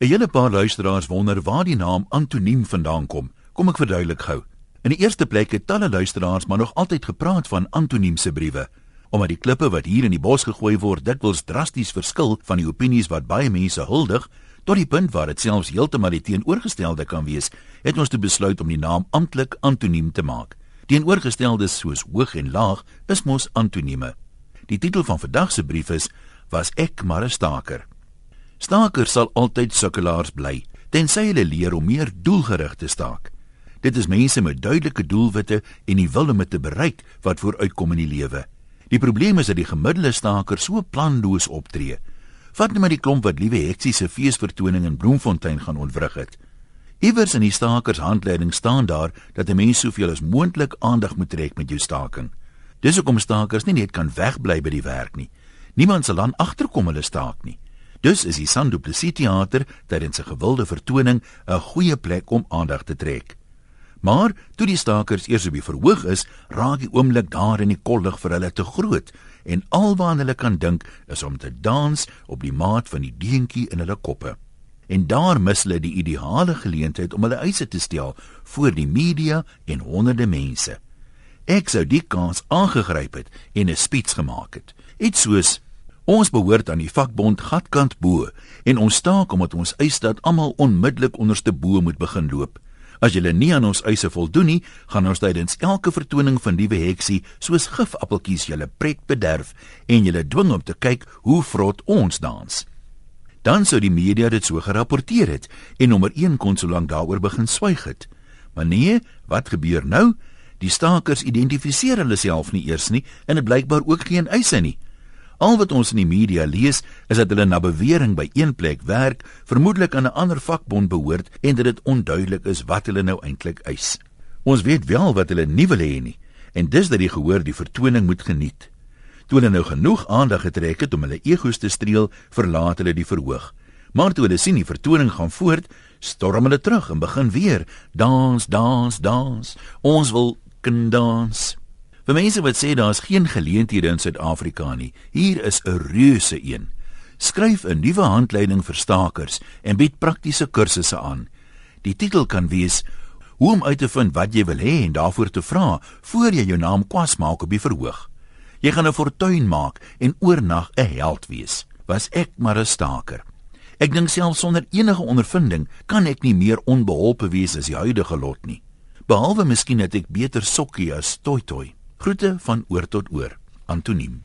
'n Hele paar luisteraars wonder waar die naam antoniem vandaan kom. Kom ek verduidelik gou. In die eerste plek het talle luisteraars maar nog altyd gepraat van antoniemse briewe, omdat die klippe wat hier in die bos gegooi word dikwels drasties verskil van die opinies wat baie mense huldig, tot die punt waar dit selfs heeltemal die teenoorgestelde kan wees. Het ons toe besluit om die naam amptelik antoniem te maak. Teenoorgesteldes soos hoog en laag is mos antonieme. Die titel van vandag se brief is was ek maar 'n staker. Stakers sal altyd sukkelaars bly, tensy hulle leer om meer doelgerig te staak. Dit is mense met duidelike doelwitte en die wil om dit te bereik wat vooruitkom in die lewe. Die probleem is dat die gemiddelde staker so planloos optree. Vat net maar die klomp wat liewe heksiese feesvertoning in Bloemfontein gaan ontwrig het. Iewers in die stakers handleiding staan daar dat 'n mens soveel as moontlik aandag moet trek met jou staking. Dis hoekom stakers nie net kan wegbly by die werk nie. Niemand sal dan agterkom hulle staak nie. Dus is die Sandu Plessis teater tydens 'n gewilde vertoning 'n goeie plek om aandag te trek. Maar toe die stakers eers op die verhoog is, raak die oomblik daar in die kollig vir hulle te groot en alwaar hulle kan dink is om te dans op die maat van die deentjie in hulle koppe. En daar mis hulle die ideale geleentheid om hulle eise te stel voor die media en honderde mense. Ek sou die kans aangegryp het en 'n speech gemaak het. Iets soos Ons behoort aan die vakbond gatkant bo en ons staak omdat ons eis dat almal onmiddellik onderste bo moet begin loop. As julle nie aan ons eise voldoen nie, gaan ons tydens elke vertoning van Liewe Heksie soos gifappeltjies julle pret bederf en julle dwing om te kyk hoe vrot ons dans. Dan sou die media dit so gerapporteer het en nommer 1 kon solank daaroor begin swyg het. Maar nee, wat gebeur nou? Die stakers identifiseer hulle self nie eers nie en dit blykbaar ook geen eise nie. Al wat ons in die media lees, is dat hulle na bewering by een plek werk, vermoedelik aan 'n ander vakbond behoort en dat dit onduidelik is wat hulle nou eintlik eis. Ons weet wel wat hulle nie wil hê nie, en dis dat die gehoor die vertoning moet geniet. Toe hulle nou genoeg aandag getrek het om hulle egos te streel, verlaat hulle die verhoog. Maar toe hulle sien die vertoning gaan voort, storm hulle terug en begin weer dans, dans, dans. Ons wil kan dans. Vir mense wat sê daar's geen geleenthede in Suid-Afrika nie, hier is 'n reuse een. Skryf 'n nuwe handleiding vir stakers en bied praktiese kursusse aan. Die titel kan wees Hoe om uit te vind wat jy wil hê en daarvoor te vra voor jy jou naam kwas maak op die verhoog. Jy gaan 'n fortuin maak en oornag 'n held wees. Was ek maar 'n staker. Ek dink self sonder enige ondervinding kan ek nie meer onbeholpe wees as die huidige lot nie. Behalwe miskien dat ek beter sokkie as toi toi. Groete van oor tot oor. Antoniem